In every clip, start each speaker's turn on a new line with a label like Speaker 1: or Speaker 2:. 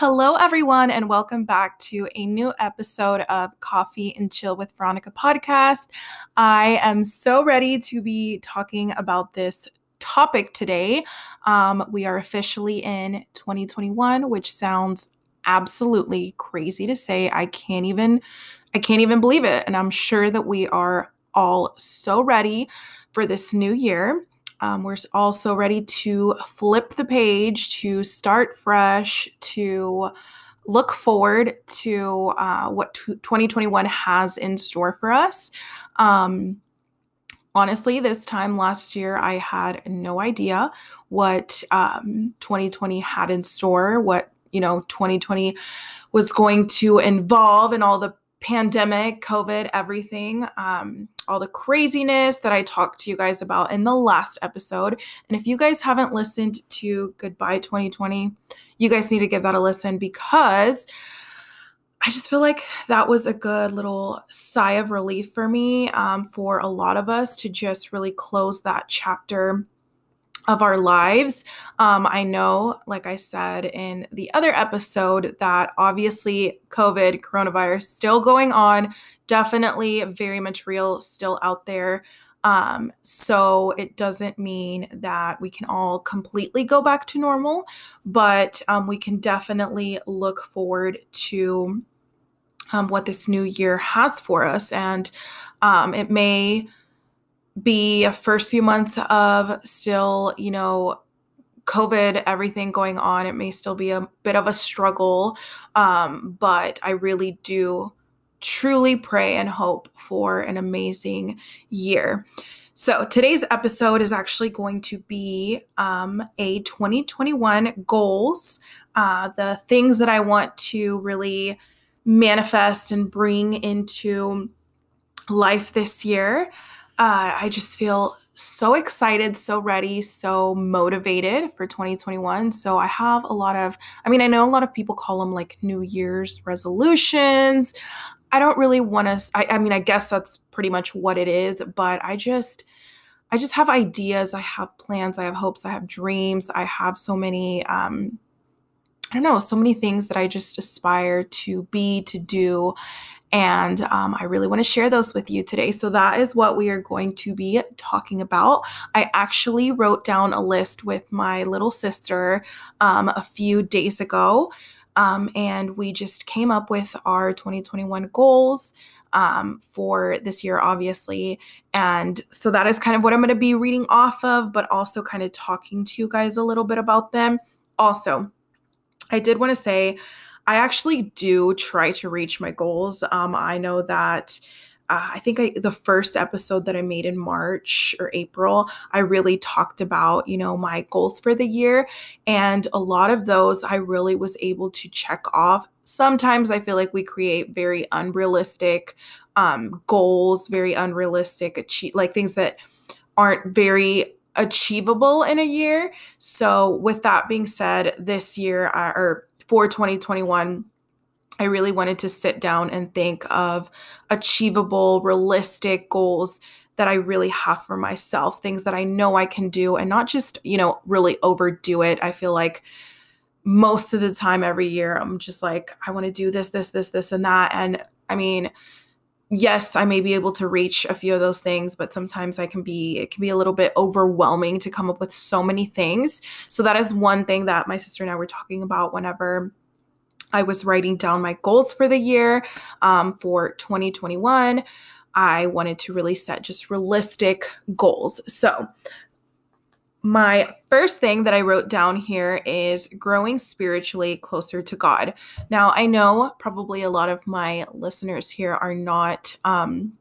Speaker 1: Hello, everyone, and welcome back to a new episode of Coffee and Chill with Veronica podcast. I am so ready to be talking about this topic today. Um, we are officially in 2021, which sounds absolutely crazy to say. I can't even, I can't even believe it, and I'm sure that we are all so ready for this new year. Um, we're also ready to flip the page, to start fresh, to look forward to uh, what t- 2021 has in store for us. Um, honestly, this time last year, I had no idea what um, 2020 had in store, what you know 2020 was going to involve, and all the pandemic, COVID, everything, um, all the craziness that I talked to you guys about in the last episode. And if you guys haven't listened to Goodbye 2020, you guys need to give that a listen because I just feel like that was a good little sigh of relief for me, um, for a lot of us to just really close that chapter of our lives. Um, I know, like I said in the other episode, that obviously COVID, coronavirus, still going on, definitely very much real, still out there. Um, so it doesn't mean that we can all completely go back to normal, but um, we can definitely look forward to um, what this new year has for us. And um, it may be first few months of still, you know, COVID, everything going on. It may still be a bit of a struggle, um, but I really do truly pray and hope for an amazing year. So, today's episode is actually going to be um, a 2021 goals, uh, the things that I want to really manifest and bring into life this year uh, I just feel so excited, so ready, so motivated for 2021. So I have a lot of, I mean, I know a lot of people call them like New Year's resolutions. I don't really want to, I, I mean, I guess that's pretty much what it is, but I just, I just have ideas. I have plans. I have hopes. I have dreams. I have so many, um, I don't know, so many things that I just aspire to be, to do. And um, I really want to share those with you today. So, that is what we are going to be talking about. I actually wrote down a list with my little sister um, a few days ago. Um, and we just came up with our 2021 goals um, for this year, obviously. And so that is kind of what I'm going to be reading off of, but also kind of talking to you guys a little bit about them. Also, I did want to say, I actually do try to reach my goals. Um, I know that. Uh, I think I, the first episode that I made in March or April, I really talked about, you know, my goals for the year. And a lot of those I really was able to check off. Sometimes I feel like we create very unrealistic um, goals, very unrealistic, achieve, like things that aren't very achievable in a year. So, with that being said, this year, uh, or for 2021, I really wanted to sit down and think of achievable, realistic goals that I really have for myself, things that I know I can do and not just, you know, really overdo it. I feel like most of the time every year I'm just like I want to do this this this this and that and I mean yes, I may be able to reach a few of those things, but sometimes I can be, it can be a little bit overwhelming to come up with so many things. So that is one thing that my sister and I were talking about whenever I was writing down my goals for the year um, for 2021. I wanted to really set just realistic goals. So my first thing that I wrote down here is growing spiritually closer to God. Now, I know probably a lot of my listeners here are not um,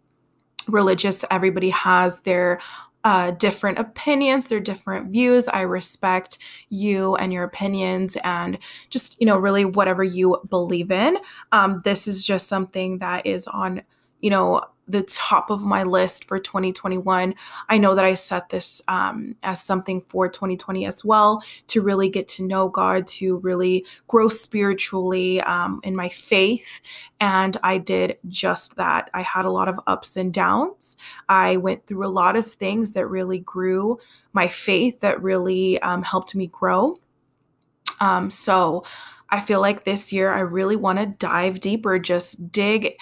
Speaker 1: religious. Everybody has their uh, different opinions, their different views. I respect you and your opinions and just, you know, really whatever you believe in. Um, this is just something that is on, you know, the top of my list for 2021. I know that I set this um, as something for 2020 as well to really get to know God, to really grow spiritually um, in my faith. And I did just that. I had a lot of ups and downs. I went through a lot of things that really grew my faith, that really um, helped me grow. Um, so, I feel like this year I really want to dive deeper, just dig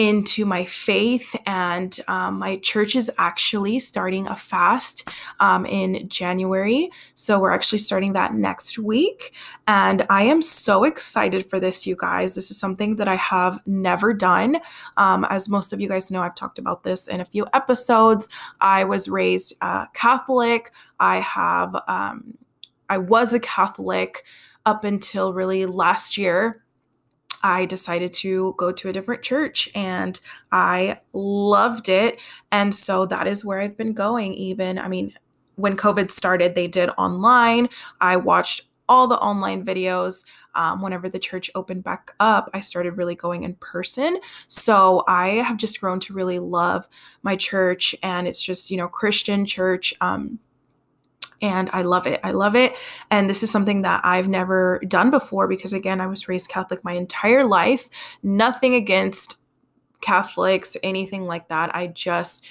Speaker 1: into my faith. And um, my church is actually starting a fast um, in January. So we're actually starting that next week. And I am so excited for this, you guys. This is something that I have never done. Um, as most of you guys know, I've talked about this in a few episodes. I was raised uh, Catholic. I have, um, I was a Catholic up until really last year. I decided to go to a different church and I loved it. And so that is where I've been going. Even, I mean, when COVID started, they did online. I watched all the online videos. Um, whenever the church opened back up, I started really going in person. So I have just grown to really love my church, and it's just, you know, Christian church. Um, and I love it. I love it. And this is something that I've never done before because, again, I was raised Catholic my entire life. Nothing against Catholics, or anything like that. I just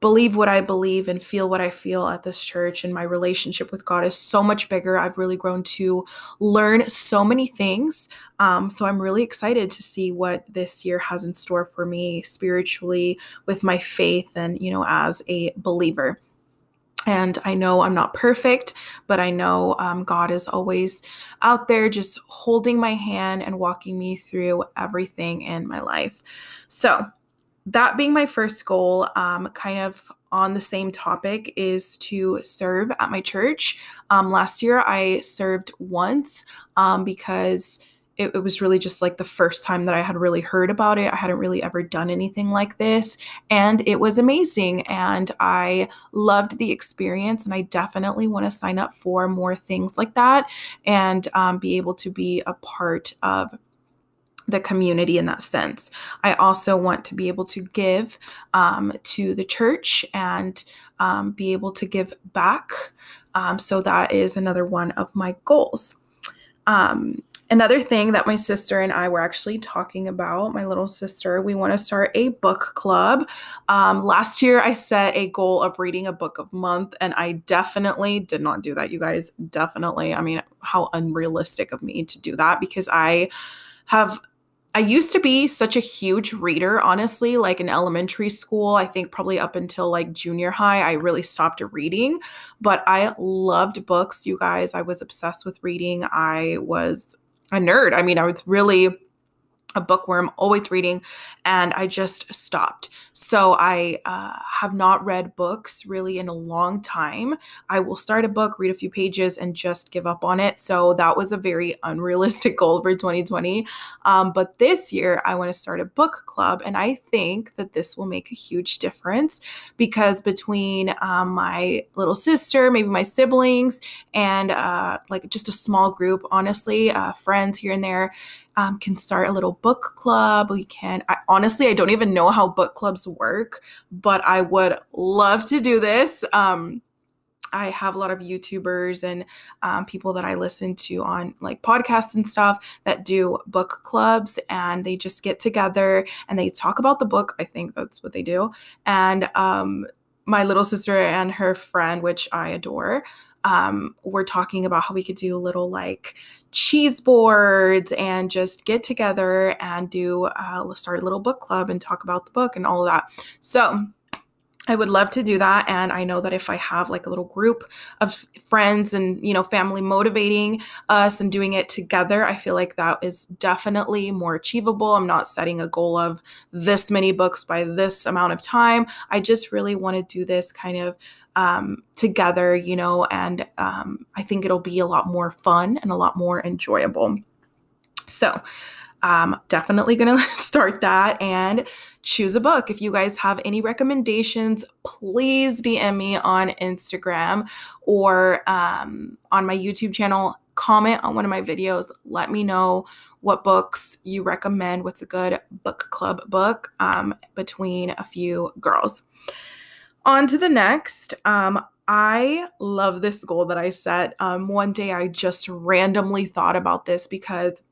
Speaker 1: believe what I believe and feel what I feel at this church. And my relationship with God is so much bigger. I've really grown to learn so many things. Um, so I'm really excited to see what this year has in store for me spiritually with my faith and, you know, as a believer. And I know I'm not perfect, but I know um, God is always out there just holding my hand and walking me through everything in my life. So, that being my first goal, um, kind of on the same topic, is to serve at my church. Um, last year, I served once um, because it, it, was really just like the first time that I had really heard about it. I hadn't really ever done anything like this. And it was amazing. And I loved the experience. And I definitely want to sign up for more things like that and um, be able to be a part of the community in that sense. I also want to be able to give um, to the church and um, be able to give back. Um, so that is another one of my goals. Another thing that my sister and I were actually talking about, my little sister, we want to start a book club. Um, last year, I set a goal of reading a book a month, and I definitely did not do that, you guys. Definitely. I mean, how unrealistic of me to do that because I have I used to be such a huge reader, honestly, like in elementary school. I think probably up until like junior high, I really stopped reading. But I loved books, you guys. I was obsessed with reading. I was a nerd. I mean, I was really a bookworm, always reading, and I just stopped. So I uh, have not read books really in a long time. I will start a book, read a few pages, and just give up on it. So that was a very unrealistic goal for 2020. Um, but this year, I want to start a book club, and I think that this will make a huge difference because between um, my little sister, maybe my siblings, and uh, like just a small group, honestly, uh, friends here and there, um, can start a little book club. We can, I, honestly, I don't even know how book clubs work, but I would love to do this. Um, I have a lot of YouTubers and um, people that I listen to on like podcasts and stuff that do book clubs and they just get together and they talk about the book. I think that's what they do. And um, my little sister and her friend, which I adore, um, we're talking about how we could do a little like cheese boards and just get together and do uh, let's start a little book club and talk about the book and all of that so I would love to do that. And I know that if I have like a little group of friends and, you know, family motivating us and doing it together, I feel like that is definitely more achievable. I'm not setting a goal of this many books by this amount of time. I just really want to do this kind of um, together, you know, and um, I think it'll be a lot more fun and a lot more enjoyable. So, um, definitely gonna start that and choose a book. If you guys have any recommendations, please DM me on Instagram or um, on my YouTube channel. Comment on one of my videos. Let me know what books you recommend. What's a good book club book um, between a few girls. On to the next. Um, I love this goal that I set. Um, one day I just randomly thought about this because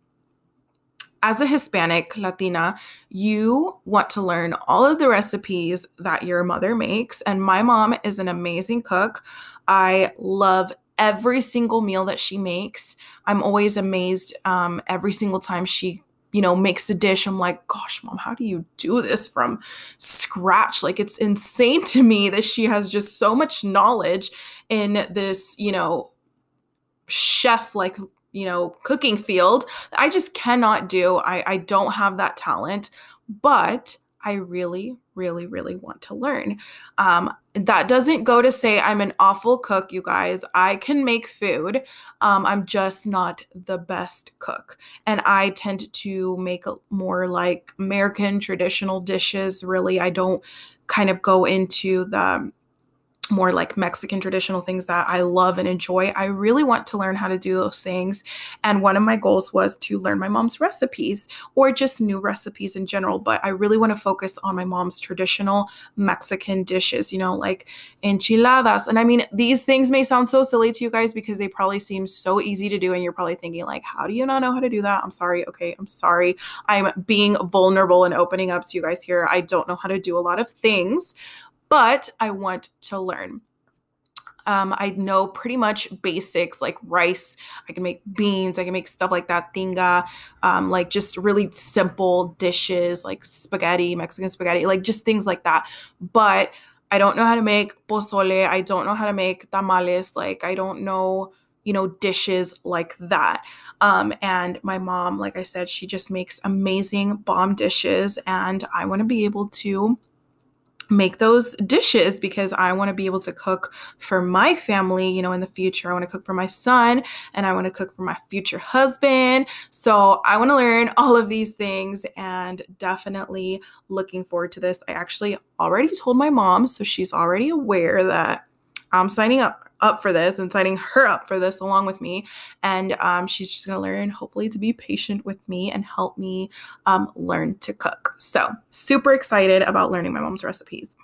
Speaker 1: as a Hispanic Latina, you want to learn all of the recipes that your mother makes. And my mom is an amazing cook. I love every single meal that she makes, I'm always amazed um, every single time she you know, makes a dish. I'm like, gosh, mom, how do you do this from scratch? Like, it's insane to me that she has just so much knowledge in this, you know, chef like, you know, cooking field. I just cannot do. I, I don't have that talent, but I really, really, really want to learn. Um, that doesn't go to say I'm an awful cook, you guys. I can make food. Um, I'm just not the best cook. And I tend to make more like American traditional dishes. Really, I don't kind of go into the more like Mexican traditional things that I love and enjoy. I really want to learn how to do those things. And one of my goals was to learn my mom's recipes or just new recipes in general. But I really want to focus on my mom's traditional Mexican dishes, you know, like enchiladas. And I mean, these things may sound so silly to you guys because they probably seem so easy to do. And you're probably thinking, like, how do you not know how to do that? I'm sorry. Okay. I'm sorry. I'm being vulnerable and opening up to you guys here. I don't know how to do a lot of things but I want to learn. Um, I know pretty much basics like rice. I can make beans. I can make stuff like that, tinga, um, like just really simple dishes like spaghetti, Mexican spaghetti, like just things like that. But I don't know how to make pozole. I don't know how to make tamales. Like I don't know, you know, dishes like that. Um, and my mom, like I said, she just makes amazing bomb dishes, and I want to be able to make those dishes because I want to be able to cook for my family, you know, in the future. I want to cook for my son and I want to cook for my future husband. So I want to learn all of these things and definitely looking forward to this. I actually already told my mom, so she's already aware that I'm signing up up for this and signing her up for this along with me. And um, she's just going to learn, hopefully, to be patient with me and help me um, learn to cook. So, super excited about learning my mom's recipes.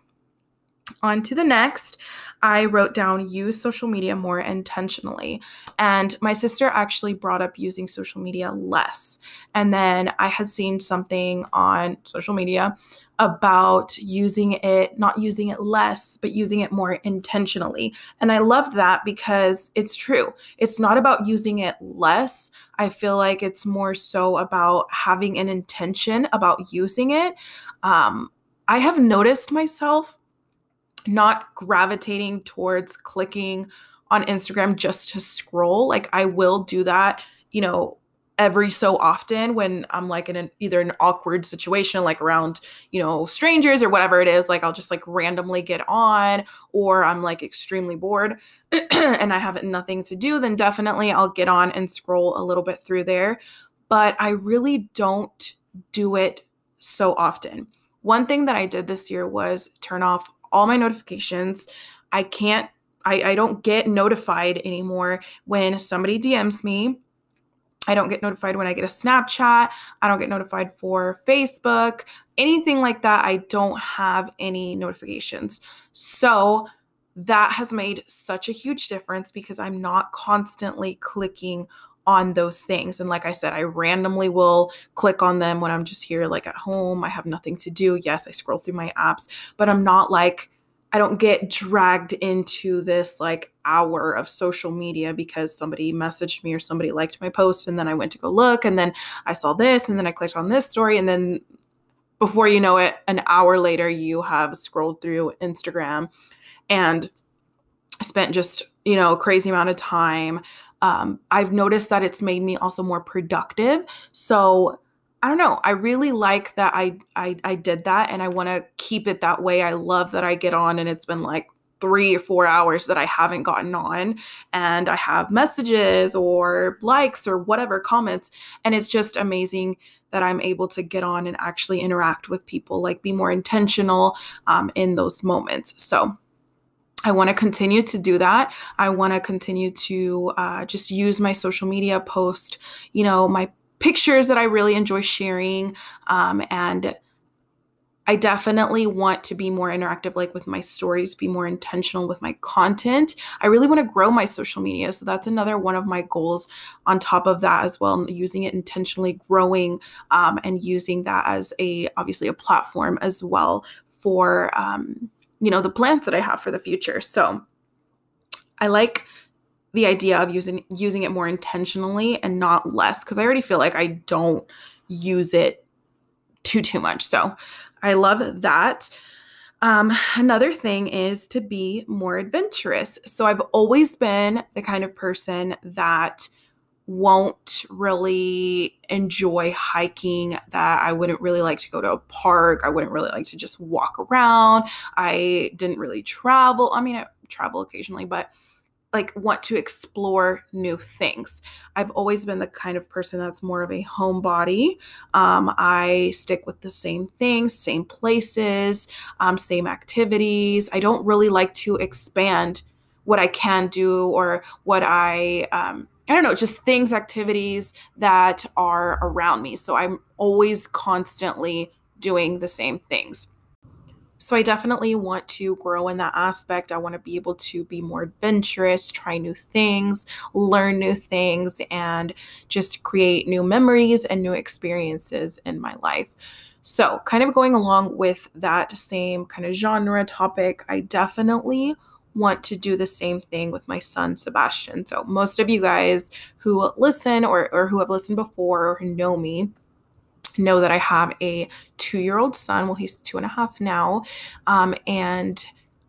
Speaker 1: On to the next, I wrote down use social media more intentionally. And my sister actually brought up using social media less. And then I had seen something on social media about using it, not using it less, but using it more intentionally. And I loved that because it's true. It's not about using it less. I feel like it's more so about having an intention about using it. Um, I have noticed myself not gravitating towards clicking on Instagram just to scroll. Like I will do that, you know, every so often when I'm like in an either an awkward situation like around, you know, strangers or whatever it is, like I'll just like randomly get on or I'm like extremely bored and I have nothing to do, then definitely I'll get on and scroll a little bit through there, but I really don't do it so often. One thing that I did this year was turn off all my notifications. I can't I, I don't get notified anymore when somebody DMs me I don't get notified when I get a Snapchat. I don't get notified for Facebook, anything like that. I don't have any notifications. So that has made such a huge difference because I'm not constantly clicking on those things. And like I said, I randomly will click on them when I'm just here, like at home. I have nothing to do. Yes, I scroll through my apps, but I'm not like, I don't get dragged into this like hour of social media because somebody messaged me or somebody liked my post and then I went to go look and then I saw this and then I clicked on this story and then before you know it an hour later you have scrolled through Instagram and spent just, you know, a crazy amount of time. Um, I've noticed that it's made me also more productive. So I don't know. I really like that I I I did that and I want to keep it that way. I love that I get on and it's been like 3 or 4 hours that I haven't gotten on and I have messages or likes or whatever comments and it's just amazing that I'm able to get on and actually interact with people, like be more intentional um, in those moments. So I want to continue to do that. I want to continue to uh, just use my social media post, you know, my pictures that I really enjoy sharing. Um, and I definitely want to be more interactive, like with my stories, be more intentional with my content. I really want to grow my social media. So that's another one of my goals on top of that as well, using it intentionally, growing um, and using that as a obviously a platform as well for um, you know the plans that I have for the future. So I like the idea of using using it more intentionally and not less because I already feel like I don't use it too too much. So I love that. Um, another thing is to be more adventurous. So I've always been the kind of person that won't really enjoy hiking, that I wouldn't really like to go to a park. I wouldn't really like to just walk around. I didn't really travel. I mean, I travel occasionally, but like want to explore new things. I've always been the kind of person that's more of a homebody. Um, I stick with the same things, same places, um, same activities. I don't really like to expand what I can do or what I um, I don't know, just things, activities that are around me. So I'm always constantly doing the same things. So I definitely want to grow in that aspect. I want to be able to be more adventurous, try new things, learn new things, and just create new memories and new experiences in my life. So, kind of going along with that same kind of genre topic, I definitely want to do the same thing with my son Sebastian. So, most of you guys who listen or, or who have listened before or know me know that I have a two year old son. Well, he's two and a half now. Um, and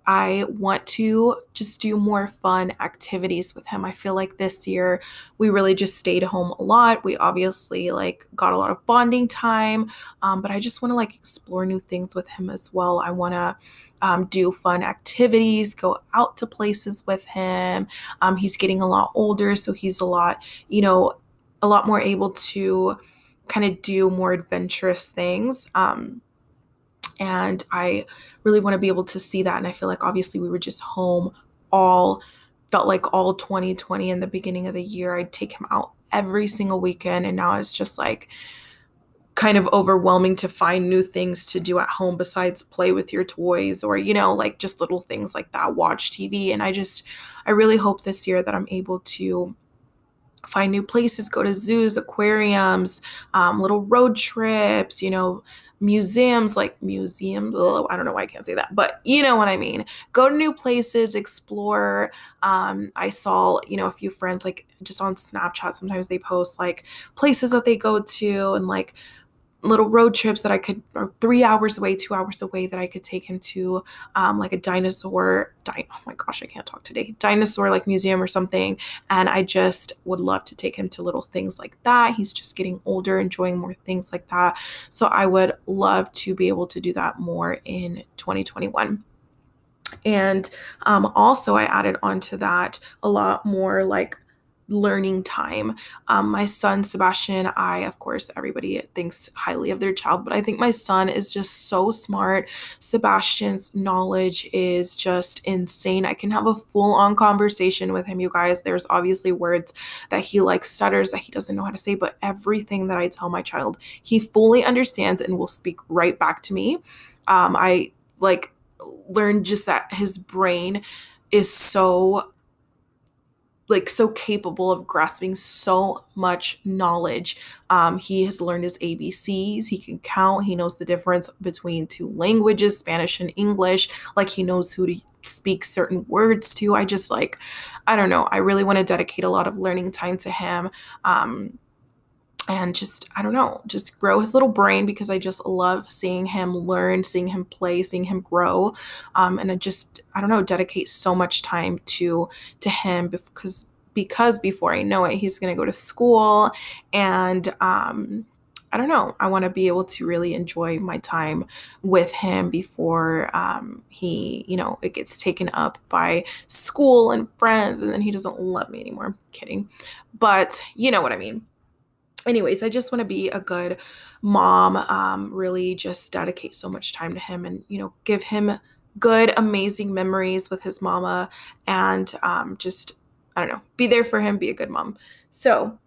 Speaker 1: I want to just do more fun activities with him. I feel like this year we really just stayed home a lot. We obviously like got a lot of bonding time, um, but I just want to like explore new things with him as well. I want to um, do fun activities, go out to places with him. Um, he's getting a lot older, so he's a lot, you know, a lot more able to kind of do more adventurous things. Um, and I really want to be able to see that. And I feel like obviously we were just home all, felt like all 2020 in the beginning of the year. I'd take him out every single weekend. And now it's just like, kind of overwhelming to find new things to do at home besides play with your toys or you know like just little things like that watch TV and I just I really hope this year that I'm able to find new places, go to zoos, aquariums, um, little road trips, you know, museums like museums. I don't know why I can't say that, but you know what I mean. Go to new places, explore. Um, I saw, you know, a few friends like just on Snapchat, sometimes they post like places that they go to and like little road trips that I could, or three hours away, two hours away, that I could take him to, um, like a dinosaur. Di- oh my gosh, I can't talk today. Dinosaur like museum or something. And I just would love to take him to little things like that. He's just getting older, enjoying more things like that. So I would love to be able to do that more in 2021. And um, also, I added onto that a lot more like learning time. Um, my son, Sebastian, I, of course, everybody thinks highly of their child, but I think my son is just so smart. Sebastian's knowledge is just insane. I can have a full on conversation with him, you guys. There's obviously words that he like stutters that he doesn't know how to say, but everything that I tell my child, he fully understands and will speak right back to me. Um, I like learned just that his brain is so like so capable of grasping so much knowledge. Um, he has learned his ABCs. He can count. He knows the difference between two languages, Spanish and English. Like he knows who to speak certain words to. I just like, I don't know. I really want to dedicate a lot of learning time to him. Um, and just i don't know just grow his little brain because i just love seeing him learn seeing him play seeing him grow um, and i just i don't know dedicate so much time to to him because because before i know it he's to go to school and um, I don't know. I want to be able to really enjoy my time with him before um, he, you know, it gets taken up by school and friends, and then he doesn't love me anymore. I'm kidding, but you know what I mean anyways, I just want to be a good mom, um, really just dedicate so much time to him and, you know, give him good, amazing memories with his mama and um, just, I don't know, be there for him, be a good mom. So,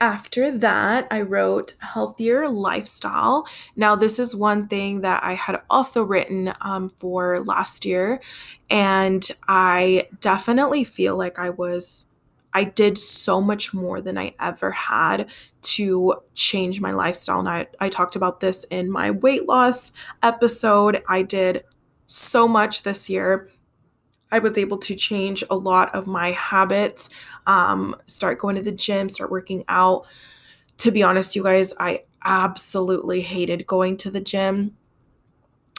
Speaker 1: after that, I wrote healthier lifestyle. Now, this is one thing that I had also written um, for last year, and I definitely feel like I was I did so much more than I ever had to change my lifestyle. And I, I talked about this in my weight loss episode. I did so much this year. I was able to change a lot of my habits, um, start going to the gym, start working out. To be honest, you guys, I absolutely hated going to the gym.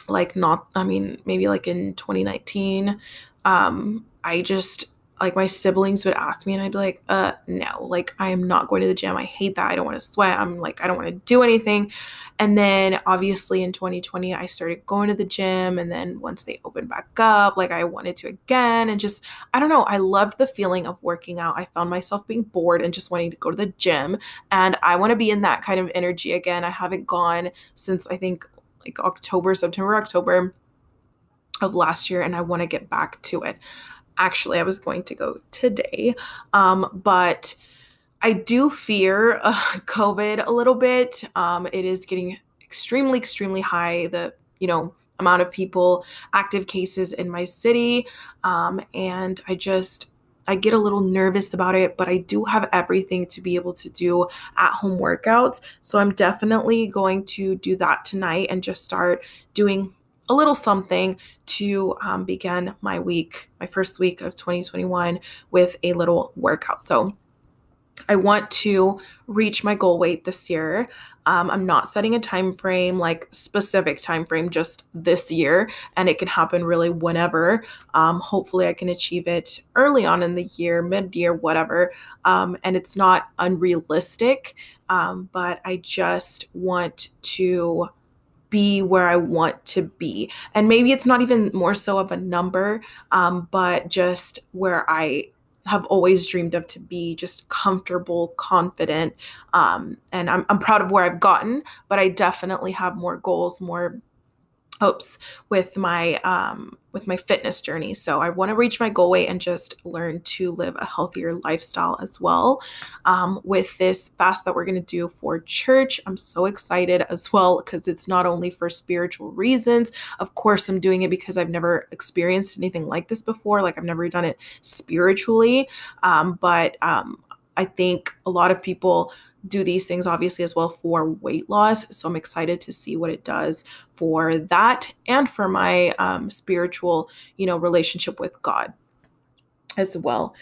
Speaker 1: Like, not, I mean, maybe like in 2019. Um, I just like my siblings would ask me and I'd be like, uh, no, like I am not going to the gym. I hate that. I don't want to sweat. I'm like, I don't want to do anything. And then obviously in 2020, I started going to the gym. And then once they opened back up, like I wanted to again. And just, I don't know, I loved the feeling of working out. I found myself being bored and just wanting to go to the gym. And I want to be in that kind of energy again. I haven't gone since I think like October, September, October of last year. And I want to get back to it actually, I was going to go today, um, but I do fear uh, COVID a little bit. Um, it is getting extremely, extremely high. The you know amount of people active cases in my city, um, and I just I get a little nervous about it, but I do have everything to be able to do at home workouts. So I'm definitely going to do that tonight and just start doing a little something to um, begin my week, my first week of 2021 with a little workout. So I want to reach my goal weight this year. Um, I'm not setting a time frame, like specific time frame, just this year, and it can happen really whenever. Um, hopefully, I can achieve it early on in the year, mid year, whatever. Um, and it's not unrealistic, um, but I just want to be where I want to be. And maybe it's not even more so of a number, um, but just where I have always dreamed of to be just comfortable, confident. Um, and I'm, I'm proud of where I've gotten, but I definitely have more goals, more hopes with my um, with my fitness journey. So I want to reach my goal weight and just learn to live a healthier lifestyle as well. Um, with this fast that we're going to do for church, I'm so excited as well because it's not only for spiritual reasons. Of course, I'm doing it because I've never experienced anything like this before. Like I've never done it spiritually, um, but um, I think a lot of people do these things obviously as well for weight loss. So I'm excited to see what it does for that and for my um, spiritual, you know, relationship with God as well.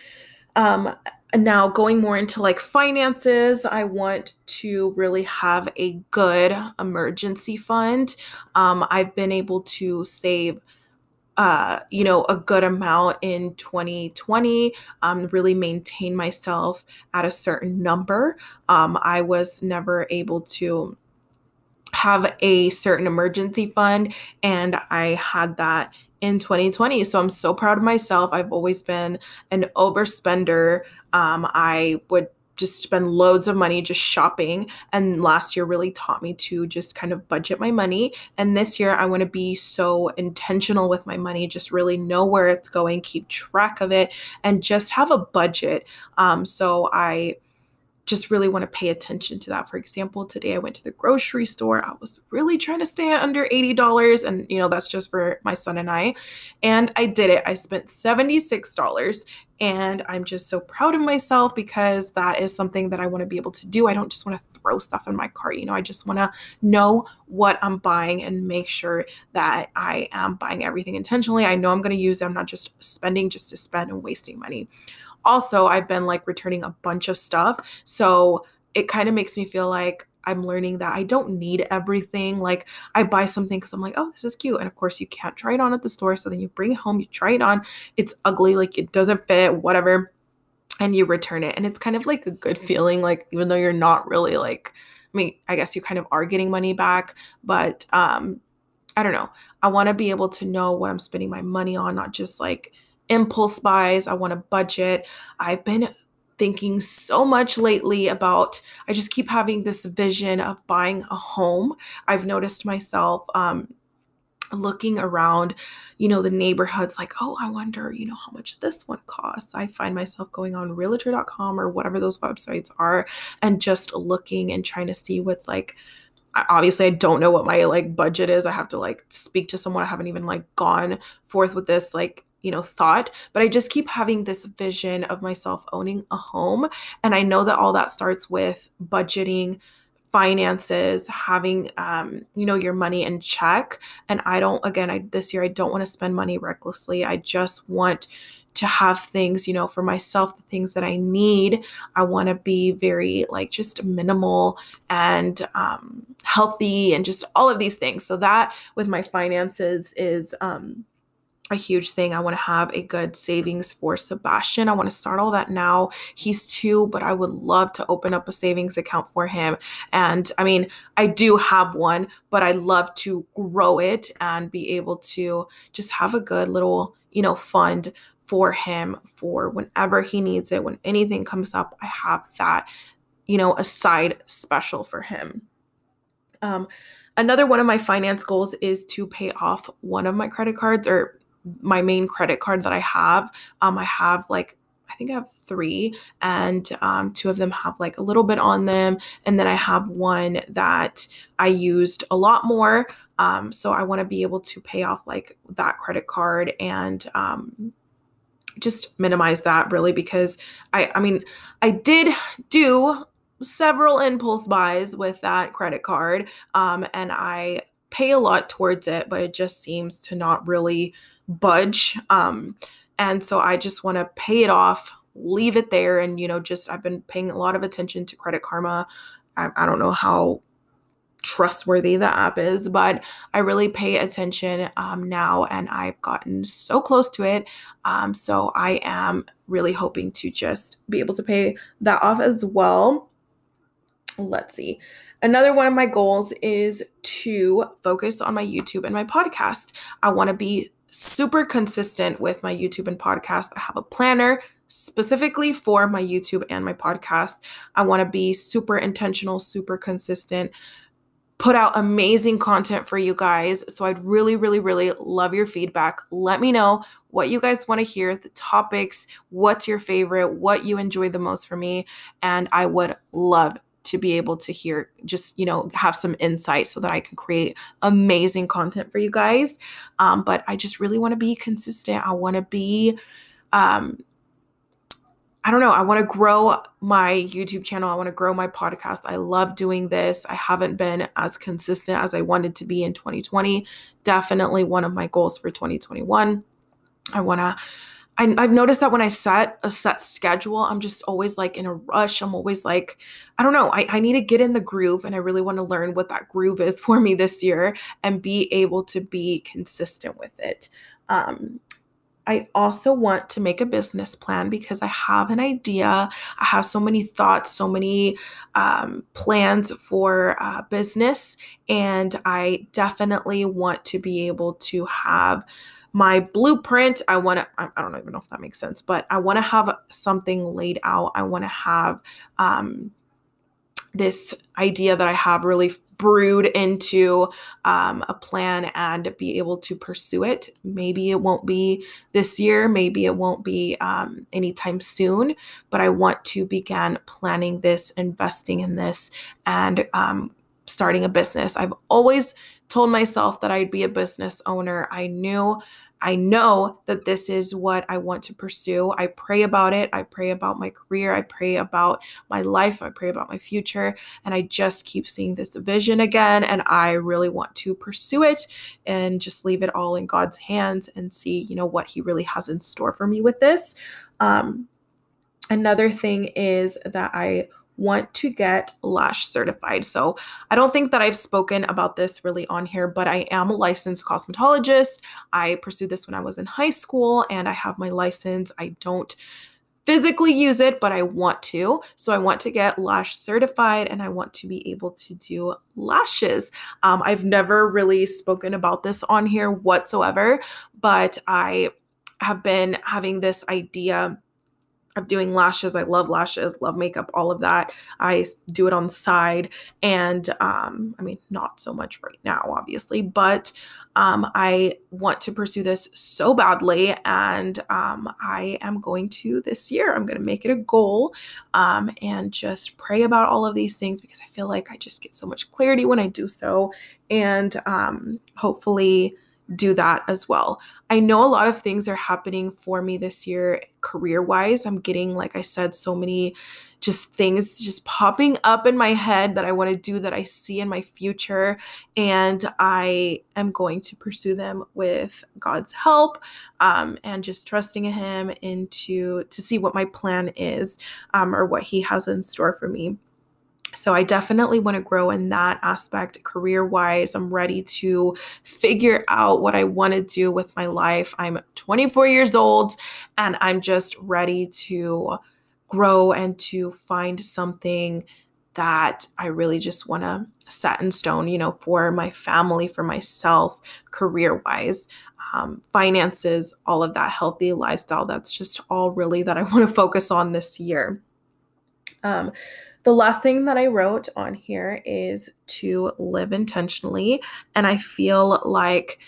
Speaker 1: Um, now going more into like finances i want to really have a good emergency fund um, i've been able to save uh, you know, a good amount in 2020, um, really maintain myself at a certain number. Um, I was never able to have a certain emergency fund, and I had that in 2020. So I'm so proud of myself. I've always been an overspender. Um, I would just spend loads of money just shopping. And last year really taught me to just kind of budget my money. And this year, I want to be so intentional with my money, just really know where it's going, keep track of it, and just have a budget. Um, so I just really want to pay attention to that. For example, today I went to the grocery store. I was really trying to stay under $80 and you know that's just for my son and I. And I did it. I spent $76 and I'm just so proud of myself because that is something that I want to be able to do. I don't just want to throw stuff in my cart, you know. I just want to know what I'm buying and make sure that I am buying everything intentionally. I know I'm going to use it. I'm not just spending just to spend and wasting money also I've been like returning a bunch of stuff. So it kind of makes me feel like I'm learning that I don't need everything. Like I buy something because I'm like, oh, this is cute. And of course you can't try it on at the store. So then you bring it home, you try it on, it's ugly, like it doesn't fit, whatever. And you return it. And it's kind of like a good feeling, like even though you're not really like, I mean, I guess you kind of are getting money back, but um, I don't know. I want to be able to know what I'm spending my money on, not just like impulse buys. I want to budget. I've been thinking so much lately about i just keep having this vision of buying a home i've noticed myself um, looking around you know the neighborhoods like oh i wonder you know how much this one costs i find myself going on realtor.com or whatever those websites are and just looking and trying to see what's like obviously i don't know what my like budget is i have to like speak to someone i haven't even like gone forth with this like you know thought but i just keep having this vision of myself owning a home. And i know that all that starts with budgeting finances having um, you know your money in check. And i don't again i this year i don't want to spend money recklessly. I just want to have things you know for myself the things that i need. I want to be very like just minimal and um, healthy and just all of these things. So that with my finances is um, a huge thing. I want to have a good savings for Sebastian. I want to start all that now. He's two, but I would love to open up a savings account for him. And I mean, I do have one, but I love to grow it and be able to just have a good little, you know, fund for him for whenever he needs it. When anything comes up, I have that, you know, aside special for him. Um, another one of my finance goals is to pay off one of my credit cards or my main credit card that I have. Um, I have like I think I have three, and um, two of them have like a little bit on them. And then I have one that I used a lot more. Um, so I want to be able to pay off like that credit card and um, just minimize that really because I, I mean, I did do several impulse buys with that credit card um, and I pay a lot towards it, but it just seems to not really budge. Um, and so I just want to pay it off, leave it there. And, you know, just I've been paying a lot of attention to Credit Karma. I, I don't know how trustworthy the app is, but I really pay attention um, now and I've gotten so close to it. Um, so I am really hoping to just be able to pay that off as well. Let's see. Another one of my goals is to focus on my YouTube and my podcast. I want to be super consistent with my YouTube and podcast. I have a planner specifically for my YouTube and my podcast. I want to be super intentional, super consistent, put out amazing content for you guys. So I'd really, really, really love your feedback. Let me know what you guys want to hear, the topics, what's your favorite, what you enjoy the most for me. And I would love to be able to hear just you know have some insight so that i can create amazing content for you guys um, but i just really want to be consistent i want to be um, I don't know. I want to grow my YouTube channel. I want to grow my podcast. I love doing this. I haven't been as consistent as I wanted to be in 2020. Definitely one of my goals for 2021. I want to I, I've noticed that when I set a set schedule, I'm just always like in a rush. I'm always like, I don't know, I, I need to get in the groove and I really want to learn what that groove is for me this year and be able to be consistent with it. Um, I also want to make a business plan because I have an idea. I have so many thoughts, so many um, plans for uh, business, and I definitely want to be able to have my blueprint. I want to, I, don't even know if that makes sense, but I want to have something laid out. I want to have um, this idea that I have really brewed into um, a plan and be able to pursue it. Maybe it won't be this year, maybe it won't be um, anytime soon, but I want to begin planning this, investing in this, and um, starting a business. I've always told myself that I'd be a business owner. I knew, I know that this is what I want to pursue. I pray about it. I pray about my career. I pray about my life. I pray about my future. And I just keep seeing this vision again. And I really want to pursue it and just leave it all in God's hands and see, you know, what He really has in store for me with this. Um, another thing is that I want to get lash certified. So I don't think that I've spoken about this really on here, but I am a licensed cosmetologist. I pursued this when I was in high school and I have my license. I don't physically use it, but I want to. So I want to get lash certified and I want to be able to do lashes. Um, I've never really spoken about this on here whatsoever, but I have been having this idea of doing lashes. I love lashes, love makeup, all of that. I do it on the side. And um, I mean, not so much right now, obviously, but um, I want to pursue this so badly. And um, I am going to this year. I'm going to make it a goal um, and just pray about all of these things because I feel like I just get so much clarity when I do so. And um, hopefully, do that as well. I know a lot of things are happening for me this year career wise. I'm getting, like I said, so many just things just popping up in my head that I want to do that I see in my future. And I am going to pursue them with God's help um, and just trusting Him into to see what my plan is um, or what He has in store for me. So I definitely want to grow in that aspect career wise. I'm ready to figure out what I want to do with my life. I'm 24 years old and I'm just ready to grow and to find something that I really just want to set in stone, you know, for my family, for myself, career wise, um, finances, all of that healthy lifestyle. That's just all really that I want to focus on this year. Um, the last thing that I wrote on here is to live intentionally. And I feel like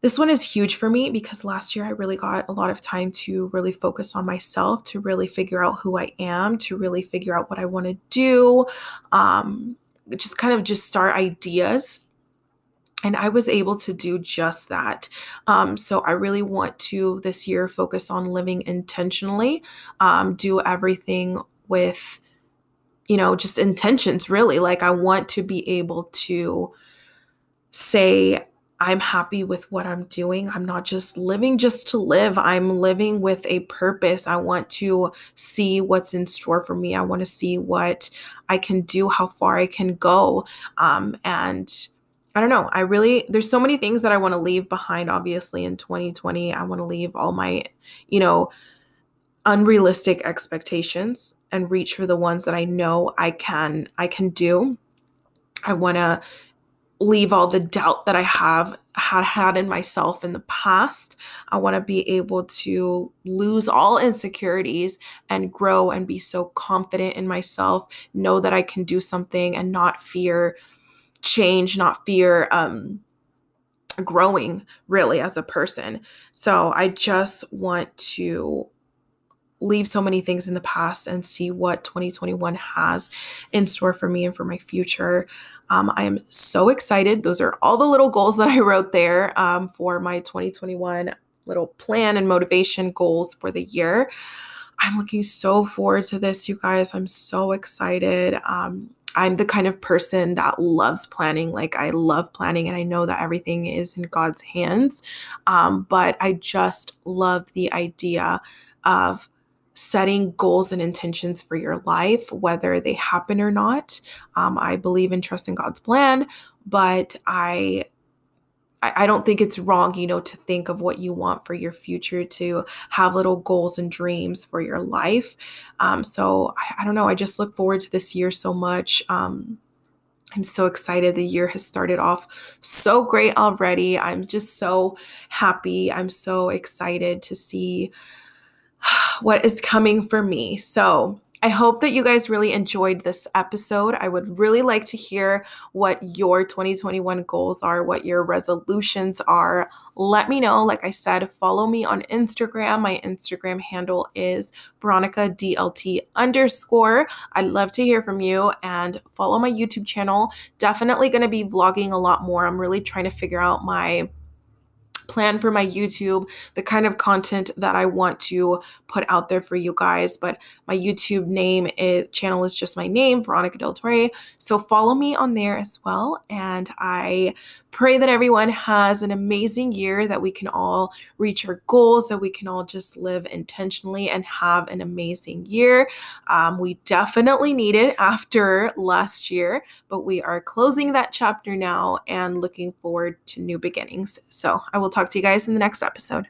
Speaker 1: this one is huge for me because last year I really got a lot of time to really focus on myself, to really figure out who I am, to really figure out what I want to do, um, just kind of just start ideas and I was able to do just that. Um, so I really want to this year focus on living intentionally, um, do everything with you know, just intentions really. Like I want to be able to say, I'm happy with what I'm doing. I'm not just living just to live. I'm living with a purpose. I want to see what's in store for me. I want to see what I can do, how far I can go. Um, and I don't know. I really, there's so many things that I want to leave behind, obviously, in 2020. I want to leave all my, you know, unrealistic expectations and reach for the ones that I know I can I can do. I want to leave all the doubt that I have had had in myself in the past. I want to be able to lose all insecurities and grow and be so confident in myself, know that I can do something and not fear change, not fear um growing really as a person. So I just want to leave so many things in the past and see what 2021 has in store for me and for my future. Um, I am so excited. Those are all the little goals that I wrote there um, for my 2021 little plan and motivation goals for the year. I'm looking so forward to this, you guys. I'm so excited. Um, I'm the kind of person that loves planning. Like, I love planning, and I know that everything is in God's hands. Um, but I just love the idea of setting goals and intentions for your life, whether they happen or not. Um, I believe in trusting God's plan, but I I don't think it's wrong, you know, to think of what you want for your future, to have little goals and dreams for your life. Um, so I, I, don't know. I just look forward to this year so much. Um, I'm so excited. The year has started off so great already. I'm just so happy. I'm so excited to see what is coming for me. So, I hope that you guys really enjoyed this episode. I would really like to hear what your 2021 goals are, what your resolutions are. Let me know. Like I said, follow me on Instagram. My Instagram handle is Veronica DLT underscore. I'd love to hear from you and follow my YouTube channel. Definitely going to be vlogging a lot more. I'm really trying to figure out my plan for my YouTube, the kind of content that I want to put out there for you guys. But my YouTube name is, channel is just my name, Veronica Del Torre. So follow me on there as well. And I pray that everyone has an amazing year, that we can all reach our goals, that we can all just live intentionally and have an amazing year. Um, we definitely need it after last year, but we are closing that chapter now and looking forward to new beginnings. So I will talk to you guys in the next episode.